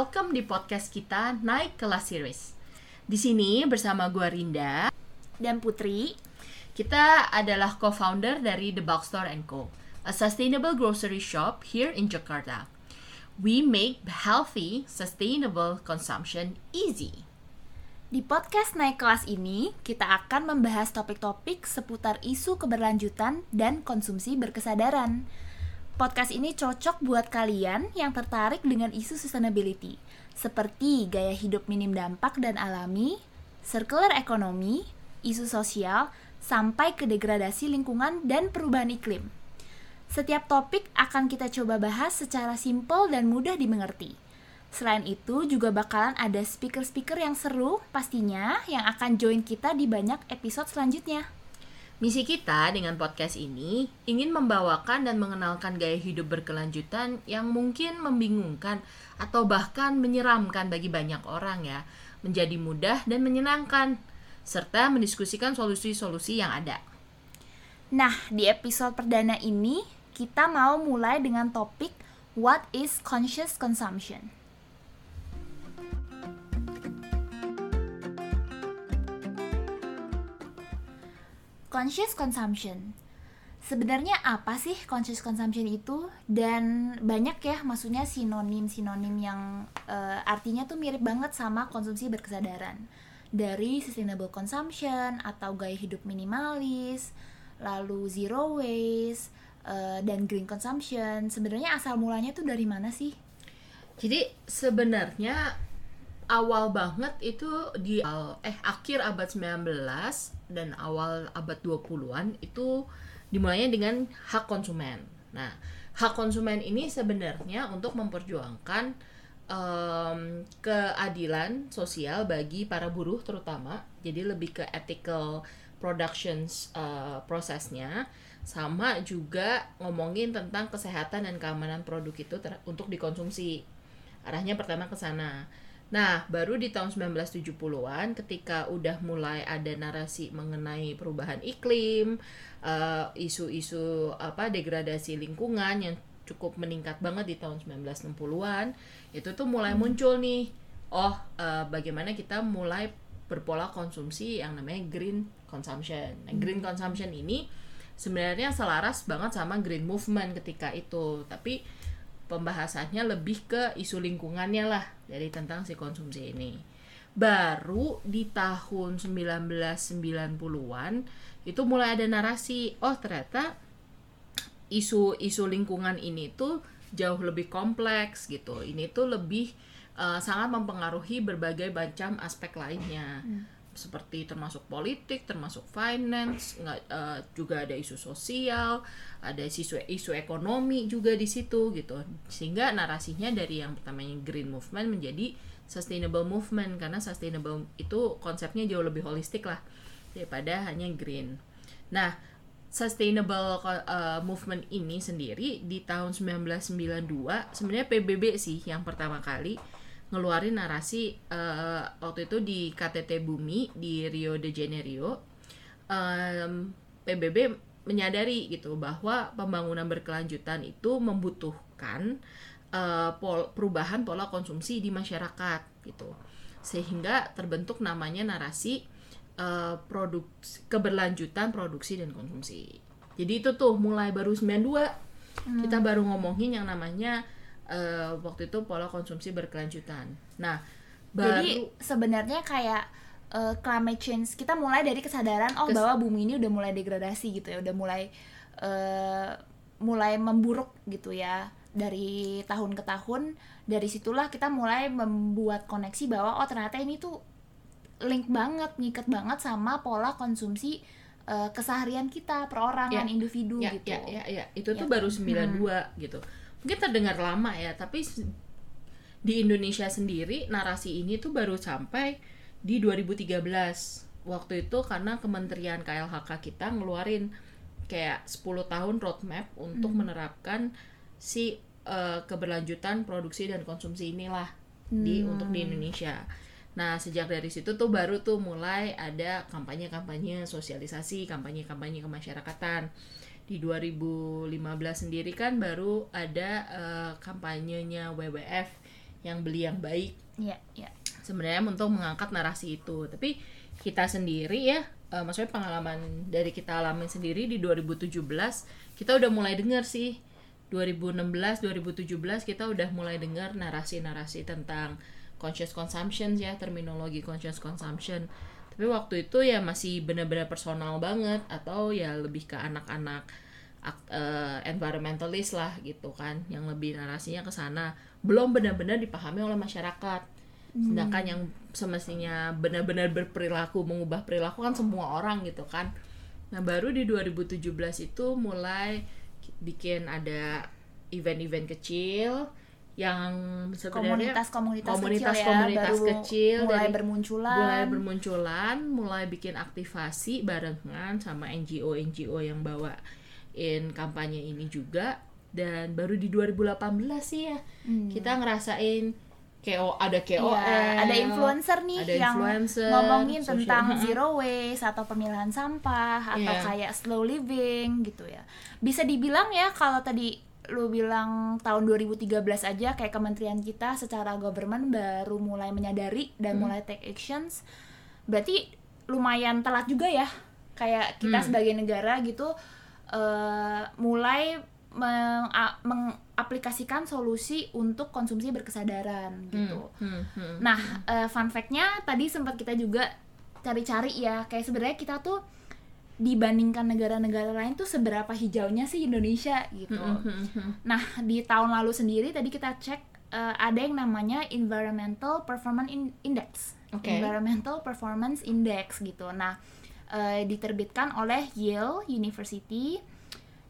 welcome di podcast kita Naik Kelas Series. Di sini bersama gue Rinda dan Putri. Kita adalah co-founder dari The Box Store Co, a sustainable grocery shop here in Jakarta. We make healthy, sustainable consumption easy. Di podcast Naik Kelas ini, kita akan membahas topik-topik seputar isu keberlanjutan dan konsumsi berkesadaran. Podcast ini cocok buat kalian yang tertarik dengan isu sustainability, seperti gaya hidup minim dampak dan alami, circular economy, isu sosial, sampai ke degradasi lingkungan dan perubahan iklim. Setiap topik akan kita coba bahas secara simpel dan mudah dimengerti. Selain itu, juga bakalan ada speaker-speaker yang seru pastinya yang akan join kita di banyak episode selanjutnya. Misi kita dengan podcast ini ingin membawakan dan mengenalkan gaya hidup berkelanjutan yang mungkin membingungkan atau bahkan menyeramkan bagi banyak orang ya, menjadi mudah dan menyenangkan, serta mendiskusikan solusi-solusi yang ada. Nah, di episode perdana ini kita mau mulai dengan topik What is Conscious Consumption? Conscious consumption. Sebenarnya apa sih conscious consumption itu? Dan banyak ya maksudnya sinonim-sinonim yang uh, artinya tuh mirip banget sama konsumsi berkesadaran. Dari sustainable consumption atau gaya hidup minimalis, lalu zero waste, uh, dan green consumption. Sebenarnya asal mulanya tuh dari mana sih? Jadi sebenarnya awal banget itu di eh akhir abad 19 dan awal abad 20-an itu dimulainya dengan hak konsumen. Nah, hak konsumen ini sebenarnya untuk memperjuangkan um, keadilan sosial bagi para buruh terutama. Jadi lebih ke ethical productions uh, prosesnya sama juga ngomongin tentang kesehatan dan keamanan produk itu untuk dikonsumsi. Arahnya pertama ke sana. Nah, baru di tahun 1970-an ketika udah mulai ada narasi mengenai perubahan iklim, eh, isu-isu uh, apa degradasi lingkungan yang cukup meningkat banget di tahun 1960-an, itu tuh mulai hmm. muncul nih. Oh, uh, bagaimana kita mulai berpola konsumsi yang namanya green consumption. Nah, green hmm. consumption ini sebenarnya selaras banget sama green movement ketika itu, tapi pembahasannya lebih ke isu lingkungannya lah dari tentang si konsumsi ini. Baru di tahun 1990-an itu mulai ada narasi, oh ternyata isu-isu lingkungan ini tuh jauh lebih kompleks gitu. Ini tuh lebih uh, sangat mempengaruhi berbagai macam aspek lainnya. Hmm seperti termasuk politik, termasuk finance, nggak uh, juga ada isu sosial, ada isu isu ekonomi juga di situ gitu. Sehingga narasinya dari yang pertamanya green movement menjadi sustainable movement karena sustainable itu konsepnya jauh lebih holistik lah daripada hanya green. Nah, sustainable uh, movement ini sendiri di tahun 1992 sebenarnya PBB sih yang pertama kali ngeluarin narasi uh, waktu itu di KTT Bumi di Rio de Janeiro um, PBB menyadari gitu bahwa pembangunan berkelanjutan itu membutuhkan uh, pol perubahan pola konsumsi di masyarakat gitu. Sehingga terbentuk namanya narasi uh, produk keberlanjutan produksi dan konsumsi. Jadi itu tuh mulai baru 92 hmm. kita baru ngomongin yang namanya uh, waktu itu pola konsumsi berkelanjutan. Nah, baru, jadi sebenarnya kayak uh, climate change kita mulai dari kesadaran oh kes bahwa bumi ini udah mulai degradasi gitu ya, udah mulai uh, mulai memburuk gitu ya dari tahun ke tahun. Dari situlah kita mulai membuat koneksi bahwa oh ternyata ini tuh link banget, ngikat banget sama pola konsumsi uh, keseharian kita perorangan ya, individu ya, gitu. Ya, ya, ya. Itu ya. tuh baru 92 hmm. gitu mungkin terdengar lama ya tapi di Indonesia sendiri narasi ini tuh baru sampai di 2013 waktu itu karena Kementerian KLHK kita ngeluarin kayak 10 tahun roadmap untuk hmm. menerapkan si uh, keberlanjutan produksi dan konsumsi inilah hmm. di untuk di Indonesia. Nah, sejak dari situ tuh baru tuh mulai ada kampanye-kampanye sosialisasi, kampanye-kampanye kemasyarakatan di 2015 sendiri kan baru ada uh, kampanyenya WWF yang beli yang baik. Iya, iya. sebenarnya untuk mengangkat narasi itu. Tapi kita sendiri ya eh, maksudnya pengalaman dari kita alamin sendiri di 2017 kita udah mulai dengar sih. 2016 2017 kita udah mulai dengar narasi-narasi tentang conscious consumption ya terminologi conscious consumption tapi waktu itu ya masih benar-benar personal banget atau ya lebih ke anak-anak ak- eh, environmentalist lah gitu kan yang lebih narasinya ke sana. Belum benar-benar dipahami oleh masyarakat. Sedangkan yang semestinya benar-benar berperilaku mengubah perilaku kan semua orang gitu kan. Nah baru di 2017 itu mulai bikin ada event-event kecil yang sebenarnya Komunitas-komunitas komunitas- kecil ya komunitas baru kecil mulai dari- bermunculan. mulai bermunculan, mulai bikin aktivasi barengan sama NGO-NGO yang bawain kampanye ini juga dan baru di 2018 sih ya Hmm. kita ngerasain KO ada KOL, Iya, ada influencer nih ada yang influencer, ngomongin social- tentang Mm-mm. zero waste atau pemilahan sampah atau Iya. kayak slow living gitu ya. Bisa dibilang ya kalau tadi lu bilang tahun 2013 aja kayak kementerian kita secara government baru mulai menyadari dan Hmm. mulai take actions. Berarti lumayan telat juga ya. Kayak kita Hmm. sebagai negara gitu eh, mulai meng- mengaplikasikan solusi untuk konsumsi berkesadaran gitu. Hmm, hmm. Nah, eh, fun fact-nya tadi sempat kita juga cari-cari ya, kayak sebenarnya kita tuh dibandingkan negara-negara lain tuh seberapa hijaunya sih Indonesia gitu. Hmm, hmm, hmm. Nah, di tahun lalu sendiri tadi kita cek eh, ada yang namanya Environmental Performance In- Index. Oke. Environmental Performance Index gitu. Nah, eh, diterbitkan oleh Yale University.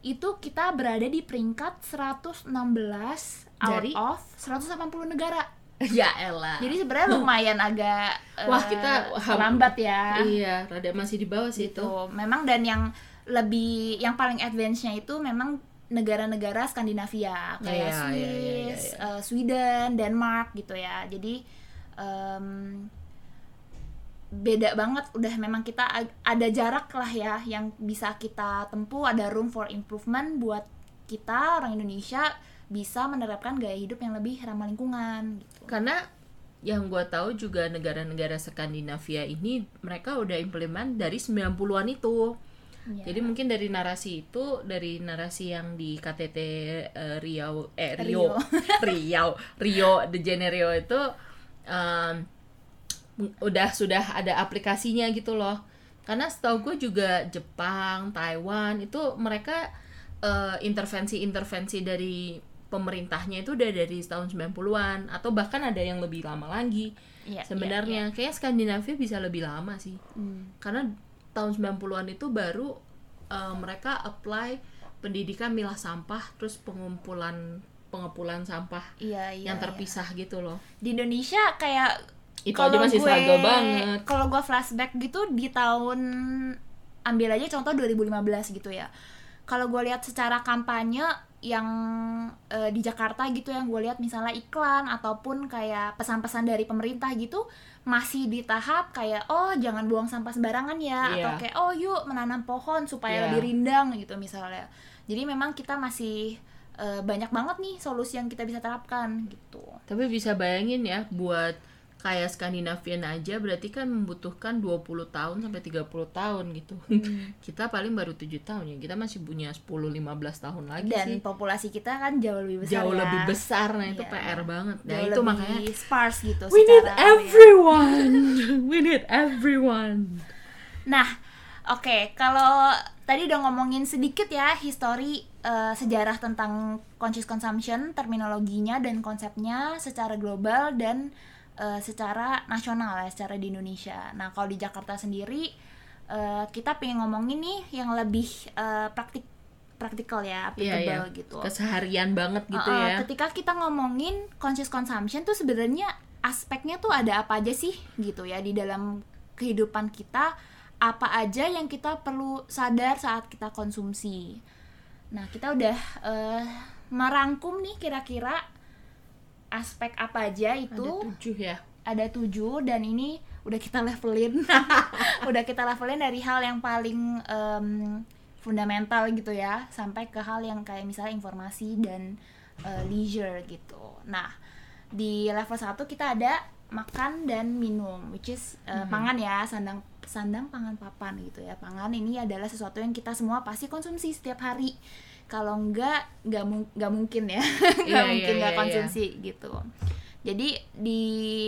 Itu kita berada di peringkat 116 Dari? out of 180 negara. ya elah Jadi sebenarnya lumayan agak eh, Wah, kita ham- lambat ya. iya rada masih di bawah sih itu Gitu. Memang dan yang lebih yang paling advance-nya itu memang negara-negara Skandinavia kayak Swiss, iya, iya, iya, iya. eh, Sweden, Denmark gitu ya. Jadi em, beda banget udah memang kita ada jarak lah ya yang bisa kita tempuh ada room for improvement buat kita orang Indonesia bisa menerapkan gaya hidup yang lebih ramah lingkungan gitu. karena yang gue tahu juga negara-negara Skandinavia ini mereka udah implement dari 90-an itu Ya. Jadi mungkin dari narasi itu dari narasi yang di KTT eh, Riau eh Rio Riau Rio de Janeiro itu em, udah sudah ada aplikasinya gitu loh. Karena setahu gue juga Jepang, Taiwan itu mereka eh, intervensi-intervensi dari pemerintahnya itu udah dari tahun 90-an atau bahkan ada yang lebih lama lagi. Iya, iya, Sebenarnya kayak Skandinavia bisa lebih lama sih Hmm. karena tahun 90-an itu baru uh, mereka apply pendidikan milah sampah terus pengumpulan pengumpulan sampah Iya, iya, yang iya. terpisah gitu loh di Indonesia kayak itu aja masih gue- struggle banget Kalau gue flashback gitu di tahun ambil aja contoh 2015 gitu ya. Kalau gue lihat secara kampanye yang eh, di Jakarta gitu yang gue lihat misalnya iklan ataupun kayak pesan-pesan dari pemerintah gitu masih di tahap kayak oh jangan buang sampah sembarangan ya atau Iya. kayak oh yuk menanam pohon supaya Iya. lebih rindang gitu misalnya. Jadi memang kita masih eh, banyak banget nih solusi yang kita bisa terapkan gitu. tapi bisa bayangin ya buat kayak Skandinavian aja berarti kan membutuhkan 20 tahun sampai 30 tahun gitu Hmm. kita paling baru 7 tahun ya kita masih punya 10-15 tahun lagi dan sih populasi kita kan jauh lebih besar jauh ya. lebih besar nah itu Iya. PR banget nah Jauh itu lebih makanya sparse gitu we need area. everyone we need everyone Nah, oke, kalau tadi udah ngomongin sedikit ya histori eh, sejarah tentang conscious consumption, terminologinya dan konsepnya secara global dan eh, secara nasional ya, secara di Indonesia. Nah, kalau di Jakarta sendiri eh, kita pengen ngomongin nih yang lebih eh, praktik praktikal ya, Iya, applicable iya. gitu. keseharian banget gitu Uh, uh, ya Ketika kita ngomongin conscious consumption tuh sebenarnya aspeknya tuh ada apa aja sih gitu ya di dalam kehidupan kita apa aja yang kita perlu sadar saat kita konsumsi. Nah kita udah uh, merangkum nih kira-kira aspek apa aja itu ada tujuh ya? Ada tujuh dan ini udah kita levelin. Udah kita levelin dari hal yang paling em, fundamental gitu ya sampai ke hal yang kayak misalnya informasi dan eh, leisure gitu. Nah di level 1 kita ada makan dan minum which is uh, pangan ya sandang sandang pangan papan gitu ya. Pangan ini adalah sesuatu yang kita semua pasti konsumsi setiap hari. Kalau enggak nggak nggak mungkin ya. Nggak Iya, mungkin nggak iya, konsumsi gitu. Jadi di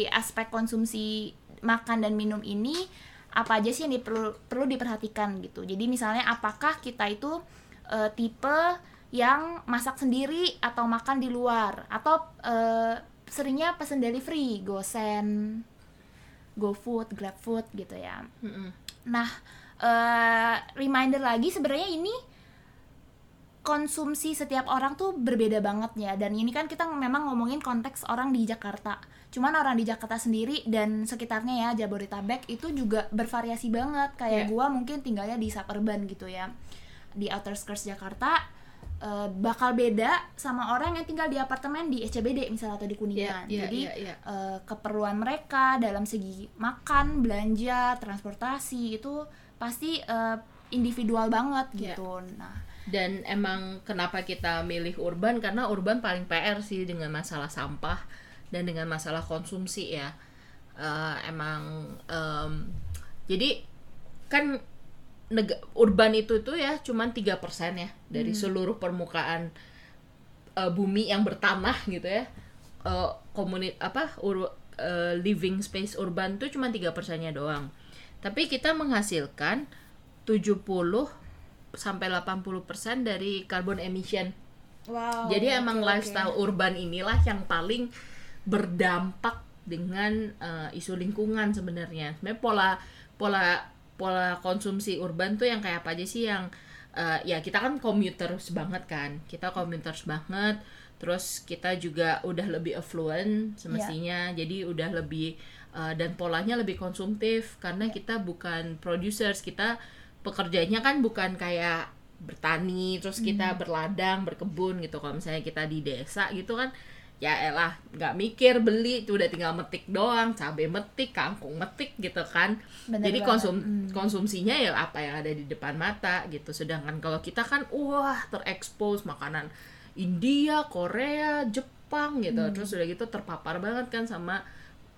aspek konsumsi makan dan minum ini apa aja sih yang diperlu perlu diperhatikan gitu. Jadi misalnya apakah kita itu eh, tipe yang masak sendiri atau makan di luar? Atau eh, seringnya pesen delivery gosen GoFood, GrabFood gitu ya Mm-mm. Nah, eh, reminder lagi sebenarnya ini konsumsi setiap orang tuh berbeda banget ya. Dan ini kan kita memang ngomongin konteks orang di Jakarta. Cuman orang di Jakarta sendiri dan sekitarnya ya Jabodetabek itu juga bervariasi banget. Kayak Iya. gua mungkin tinggalnya di suburban gitu ya. Di outer skirts Jakarta eh, bakal beda sama orang yang tinggal di apartemen di SCBD misalnya atau di Kuningan. Iya, iya, Jadi iya, iya. eh, keperluan mereka dalam segi makan, belanja, transportasi itu pasti eh, individual banget Iya. gitu. Nah, Dan emang kenapa kita milih urban karena urban paling PR sih dengan masalah sampah dan dengan masalah konsumsi ya. Eh, emang em, jadi kan neg- urban itu tuh ya cuman 3% ya dari seluruh permukaan eh, bumi yang bertanah gitu ya. Eh komuni apa ur- eh, living space urban tuh cuma 3 persennya doang. Tapi kita menghasilkan 70 sampai 80% dari carbon emission. wow. Jadi emang lifestyle urban inilah yang paling berdampak dengan eh, isu lingkungan sebenarnya. Sebenarnya pola pola pola konsumsi urban tuh yang kayak apa aja sih yang eh, ya kita kan commuters banget kan. Kita commuters banget. Terus kita juga udah lebih affluent semestinya. Jadi udah lebih eh, dan polanya lebih konsumtif karena kita bukan producers, kita pekerjanya kan bukan kayak bertani terus kita berladang berkebun gitu kalau misalnya kita di desa gitu kan ya elah nggak mikir beli tuh udah tinggal metik doang cabai metik kangkung metik gitu kan Bener jadi banget. konsum Hmm. konsumsinya ya apa yang ada di depan mata gitu sedangkan kalau kita kan wah terekspos makanan India Korea Jepang gitu Hmm. terus udah gitu terpapar banget kan sama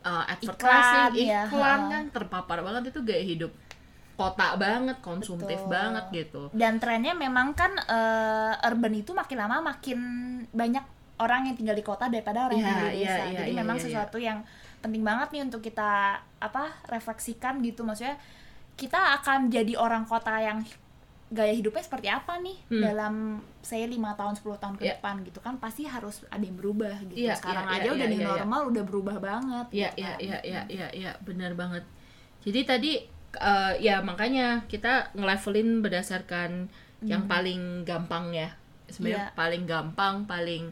uh, Iklan, advertising ya, iklan ha. kan terpapar banget itu gaya hidup kota banget konsumtif Betul. banget gitu Dan trennya memang kan eh, urban itu makin lama makin banyak orang yang tinggal di kota daripada orang yang Iya, tinggal di iya, desa. iya, Jadi iya, memang iya, iya. sesuatu yang penting banget nih untuk kita apa refleksikan gitu maksudnya kita akan jadi orang kota yang gaya hidupnya seperti apa nih Hmm. dalam saya lima tahun 10 tahun ke Iya. depan gitu kan pasti harus ada yang berubah gitu. Iya, Sekarang iya, aja iya, udah new iya, iya. normal udah berubah banget Iya, gitu iya, kan. iya, iya, iya, iya, benar banget. Jadi tadi eh, ya makanya kita ngelevelin berdasarkan yang paling gampang ya. Sebenarnya Iya. paling gampang, paling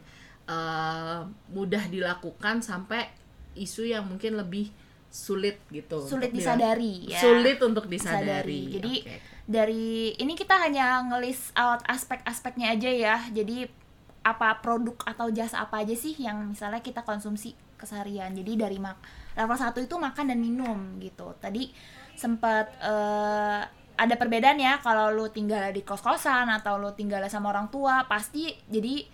eh, mudah dilakukan sampai isu yang mungkin lebih sulit gitu. Sulit disadari ya. Sulit untuk Disadari. disadari. Jadi Oke. dari ini kita hanya ngelis out aspek-aspeknya aja ya. Jadi apa produk atau jasa apa aja sih yang misalnya kita konsumsi keseharian. Jadi dari mak level 1 itu makan dan minum gitu. Tadi sempat eh, ada perbedaan ya kalau lu tinggal di kos-kosan atau lu tinggal sama orang tua pasti jadi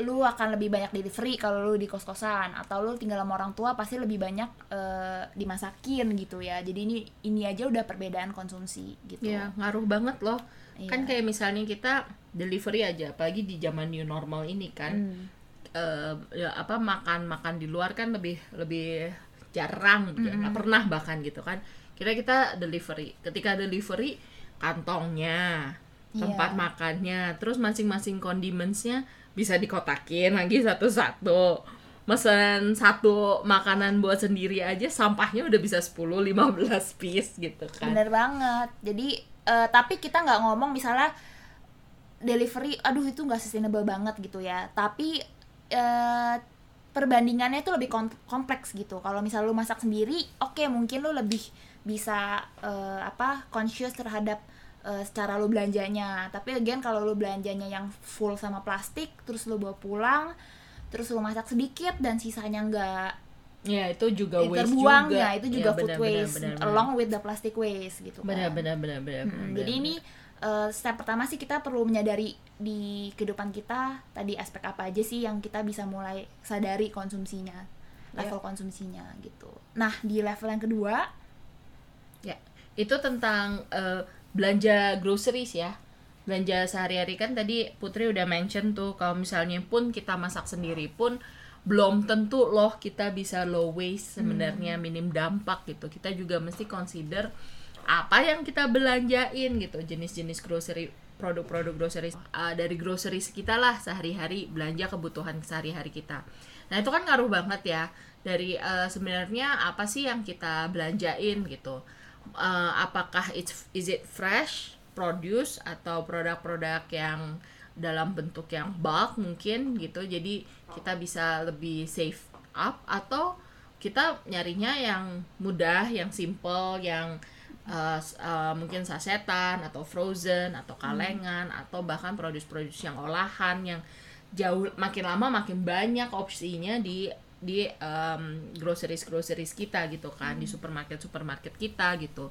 lu akan lebih banyak delivery kalau lu di kos-kosan atau lu tinggal sama orang tua pasti lebih banyak eh, dimasakin gitu ya. Jadi ini ini aja udah perbedaan konsumsi gitu. Ya, ngaruh banget loh. Kan Iya. kayak misalnya kita delivery aja, apalagi di zaman new normal ini kan. Hmm. eh, ya apa makan makan di luar kan lebih lebih jarang gitu ya, nggak pernah bahkan gitu kan kira kita delivery ketika delivery kantongnya tempat Iya. makannya terus masing-masing condimentsnya bisa dikotakin lagi satu-satu mesen satu makanan buat sendiri aja sampahnya udah bisa 10-15 piece gitu kan Bener banget. Jadi eh, tapi kita nggak ngomong misalnya delivery, aduh itu nggak sustainable banget gitu ya. Tapi eh, perbandingannya itu lebih kom- kompleks gitu. Kalau misal lu masak sendiri, oke mungkin lu lebih bisa eh, apa conscious terhadap eh, secara lu belanjanya. Tapi again kalau lu belanjanya yang full sama plastik, terus lu bawa pulang, terus lu masak sedikit dan sisanya nggak ya itu juga waste terbuang juga ya itu juga Ya, food benar, benar, waste benar, benar. along with the plastic waste gitu kan. benar benar benar benar Mm, benar, jadi benar. ini eh, step pertama sih kita perlu menyadari di kehidupan kita tadi aspek apa aja sih yang kita bisa mulai sadari konsumsinya level konsumsinya gitu nah di level yang kedua Ya, itu tentang eh, belanja groceries ya. Belanja sehari-hari kan tadi Putri udah mention tuh kalau misalnya pun kita masak sendiri pun belum tentu loh kita bisa low waste sebenarnya minim dampak gitu. Kita juga mesti consider apa yang kita belanjain gitu, jenis-jenis grocery produk-produk groceries uh, dari groceries kita lah sehari-hari belanja kebutuhan sehari-hari kita. Nah, itu kan ngaruh banget ya dari uh, sebenarnya apa sih yang kita belanjain gitu. Uh, apakah it's is it fresh produce atau produk-produk yang dalam bentuk yang bulk mungkin gitu. Jadi kita bisa lebih save up atau kita nyarinya yang mudah, yang simple, yang uh, uh, mungkin sasetan atau frozen atau kalengan atau bahkan produce-produce yang olahan yang jauh makin lama makin banyak opsinya di di um, groceries groceries kita gitu kan di supermarket supermarket kita gitu.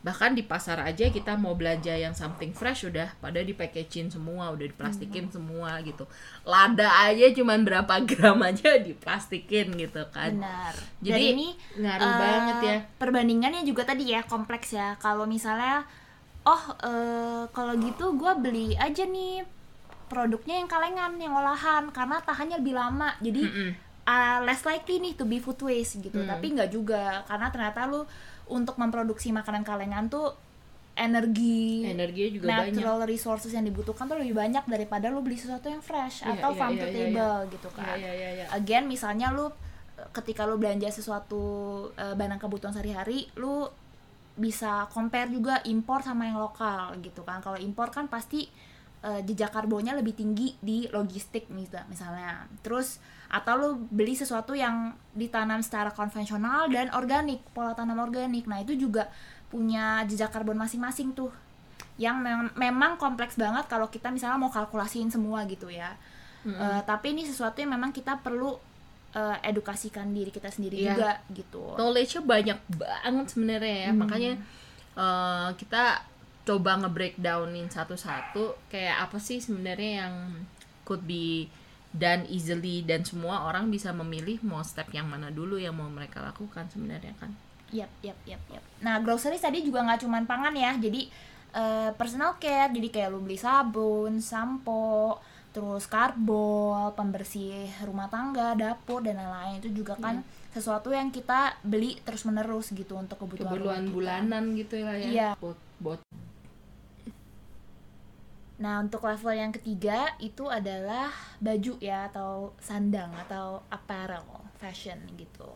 Bahkan di pasar aja kita mau belanja yang something fresh udah pada di packaging semua udah diplastikin semua gitu. Lada aja cuman berapa gram aja diplastikin gitu kan. Benar. Jadi Dari ini ngaruh eh, banget ya. perbandingannya juga tadi ya kompleks ya. Kalau misalnya oh eh, kalau gitu gue beli aja nih produknya yang kalengan yang olahan karena tahannya lebih lama. Jadi Mm-mm. Uh, less likely nih to be food waste gitu. Hmm. tapi nggak juga karena ternyata lu untuk memproduksi makanan kalengan tuh energi energinya juga banyak. natural resources yang dibutuhkan tuh lebih banyak daripada lu beli sesuatu yang fresh Iya, atau iya, farm iya, to iya, table gitu Iya, kan. iya, iya, iya. again misalnya lu eh, ketika lu belanja sesuatu eh, barang kebutuhan sehari-hari lu bisa compare juga impor sama yang lokal gitu kan. Kalau impor kan pasti eh, jejak karbonnya lebih tinggi di logistik misal- misalnya. Terus atau lu beli sesuatu yang ditanam secara konvensional dan organik pola tanam organik. Nah itu juga punya jejak karbon masing-masing tuh yang mem- memang kompleks banget kalau kita misalnya mau kalkulasiin semua gitu ya. Eh, tapi ini sesuatu yang memang kita perlu eh, edukasikan diri kita sendiri Iya. juga gitu. Knowledge-nya banyak banget sebenarnya ya. Makanya eh, kita coba nge-breakdownin satu-satu kayak apa sih sebenarnya yang could be done easily dan semua orang bisa memilih mau step yang mana dulu yang mau mereka lakukan sebenarnya kan Yap, yap, yap, yap. Nah, groceries tadi juga nggak cuman pangan ya. Jadi eh, personal care, jadi kayak lu beli sabun, sampo, terus karbol, pembersih rumah tangga, dapur dan lain-lain itu juga kan sesuatu yang kita beli terus-menerus gitu untuk kebutuhan, kebutuhan bulanan gitu lah ya Iya. buat buat Nah, untuk level yang ketiga itu adalah baju ya atau sandang atau apparel, fashion gitu.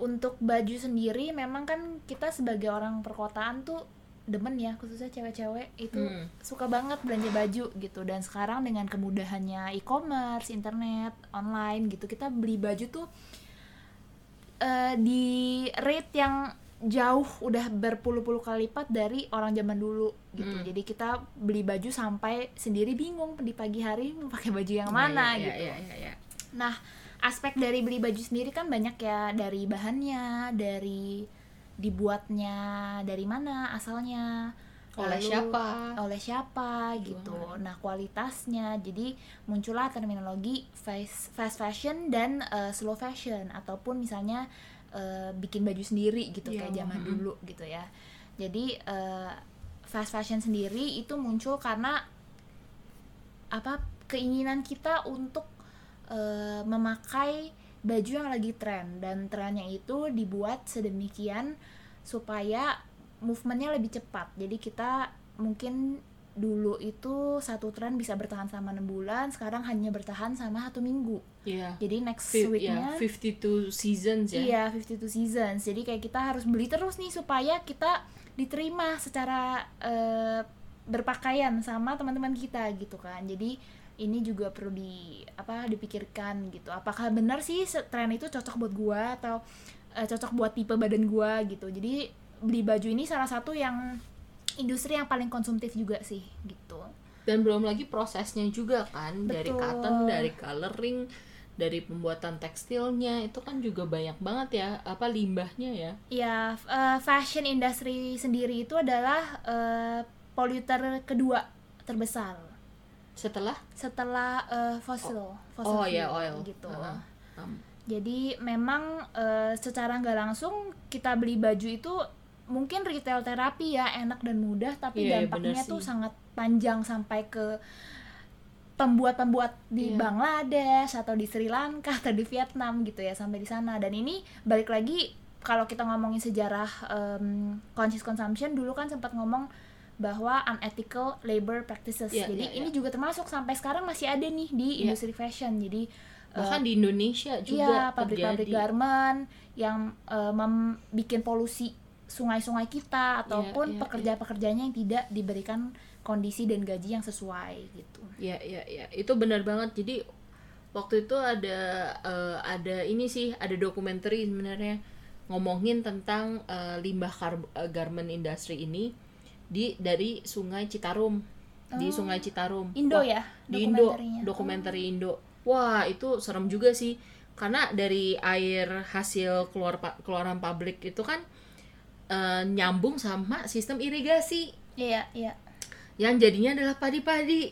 Untuk baju sendiri memang kan kita sebagai orang perkotaan tuh demen ya khususnya cewek-cewek itu Hmm. suka banget belanja baju gitu dan sekarang dengan kemudahannya e-commerce, internet, online gitu kita beli baju tuh eh, di rate yang jauh udah berpuluh-puluh kali lipat dari orang zaman dulu gitu. Hmm. Jadi kita beli baju sampai sendiri bingung di pagi hari mau pakai baju yang mana Iya, iya, gitu. iya, iya, iya. Nah, aspek dari beli baju sendiri kan banyak ya dari bahannya, dari dibuatnya, dari mana asalnya, oleh lalu siapa oleh siapa gitu. Nah, kualitasnya. Jadi muncullah terminologi fast, fast fashion dan uh, slow fashion ataupun misalnya uh, bikin baju sendiri gitu Iya, kayak zaman dulu gitu ya. Jadi uh, fast fashion sendiri itu muncul karena apa keinginan kita untuk uh, memakai baju yang lagi tren. Dan trennya itu dibuat sedemikian supaya movementnya lebih cepat. Jadi kita mungkin dulu itu satu tren bisa bertahan selama enam bulan sekarang hanya bertahan sama satu minggu Iya. jadi next Fi- weeknya ya, 52 seasons ya. Iya, 52 seasons. Jadi kayak kita harus beli terus nih supaya kita diterima secara eh, berpakaian sama teman-teman kita gitu kan. Jadi ini juga perlu di apa dipikirkan gitu. Apakah benar sih tren itu cocok buat gua atau eh, cocok buat tipe badan gua gitu. Jadi beli baju ini salah satu yang industri yang paling konsumtif juga sih gitu. Dan belum lagi prosesnya juga kan dari Betul. cotton, dari coloring, dari pembuatan tekstilnya itu kan juga banyak banget ya apa limbahnya ya. Ya, eh, fashion industry sendiri itu adalah eh, polluter kedua terbesar Setelah setelah eh, fossil fossil Oh ya oil gitu. Heeh. Um, Jadi memang eh, secara nggak langsung kita beli baju itu mungkin retail terapi ya enak dan mudah tapi Iya, iya, dampaknya bener tuh sih. sangat panjang sampai ke pembuat-pembuat di Iya. Bangladesh atau di Sri Lanka atau di Vietnam gitu ya sampai di sana dan ini balik lagi kalau kita ngomongin sejarah em, conscious consumption dulu kan sempat ngomong bahwa unethical labor practices Iya, jadi iya, ini juga termasuk sampai sekarang masih ada nih di Iya. industri fashion jadi eh, bahkan di Indonesia Iya, juga pabrik-pabrik terjadi. garment yang eh, mem- bikin polusi sungai-sungai kita ataupun iya, pekerja-pekerjanya yang tidak diberikan kondisi dan gaji yang sesuai gitu. Ya, ya, ya, itu benar banget. Jadi waktu itu ada eh, ada ini sih, ada dokumenter sebenarnya ngomongin tentang eh, limbah eh, garment industry ini di dari Sungai Citarum, di Oh. Sungai Citarum. Indo Wah, ya di Indo, dokumenter Indo. Wah, itu serem juga sih. Karena dari air hasil keluar keluaran pabrik itu kan eh, nyambung sama sistem irigasi Iya, iya. yang jadinya adalah padi-padi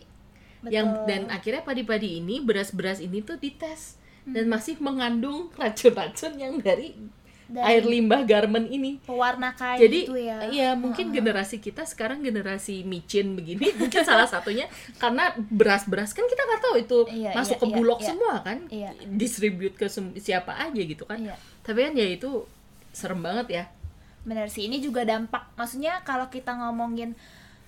yang dan akhirnya padi-padi ini beras-beras ini tuh dites Hmm. dan masih mengandung racun-racun yang dari Dari air limbah garment ini pewarna kain jadi gitu ya. iya mungkin generasi kita sekarang generasi micin begini mungkin salah satunya karena beras-beras kan kita nggak tahu itu Iya, masuk iya, ke iya, bulog iya. semua kan Iya. distribute ke siapa aja gitu kan Iya. tapi kan ya itu serem banget ya Benar sih, ini juga dampak. Maksudnya kalau kita ngomongin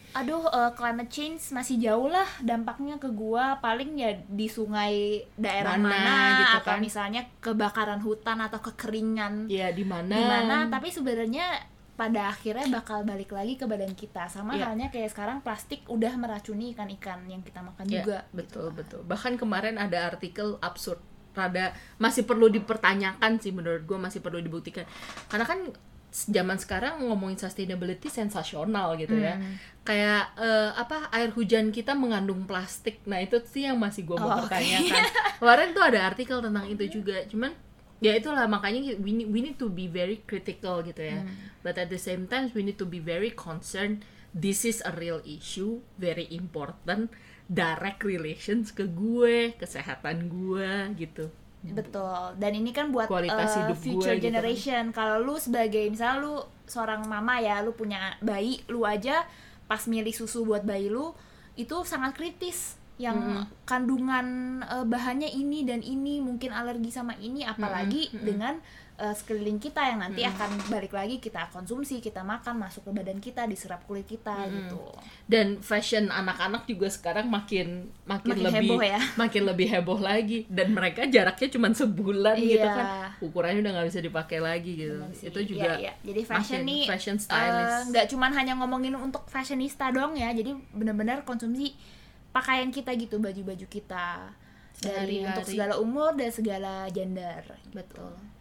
aduh eh, climate change masih jauh lah dampaknya ke gua. Paling ya di sungai daerah Mana mana, gitu atau kan. misalnya kebakaran hutan atau kekeringan. Ya di mana? Di mana? Tapi sebenarnya pada akhirnya bakal balik lagi ke badan kita. Sama Iya. halnya kayak sekarang plastik udah meracuni ikan-ikan yang kita makan Ya, juga. betul betul. Bahkan kemarin ada artikel absurd. Rada masih perlu dipertanyakan sih menurut gue masih perlu dibuktikan. Karena kan zaman sekarang ngomongin sustainability sensasional gitu ya. Hmm. kayak eh, apa air hujan kita mengandung plastik. Nah itu sih yang masih gue mau Oh, pertanyakan. Kemarin tuh ada artikel tentang itu juga. Cuman ya itulah makanya we need, we need to be very critical gitu ya. Hmm. but at the same time we need to be very concerned. This is a real issue very important. Direct relations ke gue kesehatan gue gitu betul. Dan ini kan buat Kualitas hidup gue future gitu kan. generation. Kalau lu sebagai misalnya lu seorang mama ya lu punya bayi lu aja pas milih susu buat bayi lu itu sangat kritis yang kandungan eh, bahannya ini dan ini mungkin alergi sama ini apalagi dengan eh, sekeliling kita yang nanti akan balik lagi kita konsumsi kita makan masuk ke badan kita diserap kulit kita gitu. Dan fashion anak-anak juga sekarang makin makin, Makin lebih heboh ya. makin lebih heboh lagi. Dan mereka jaraknya cuma sebulan gitu Iya. kan. Ukurannya udah nggak bisa dipakai lagi gitu. Itu juga Iya, iya. jadi fashion makin nih fashion eh, stylist. nggak cuman hanya ngomongin untuk fashionista doang ya. Jadi benar-benar konsumsi pakaian kita gitu baju-baju kita. Dari Sehari-hari. untuk segala umur dan segala gender. Betul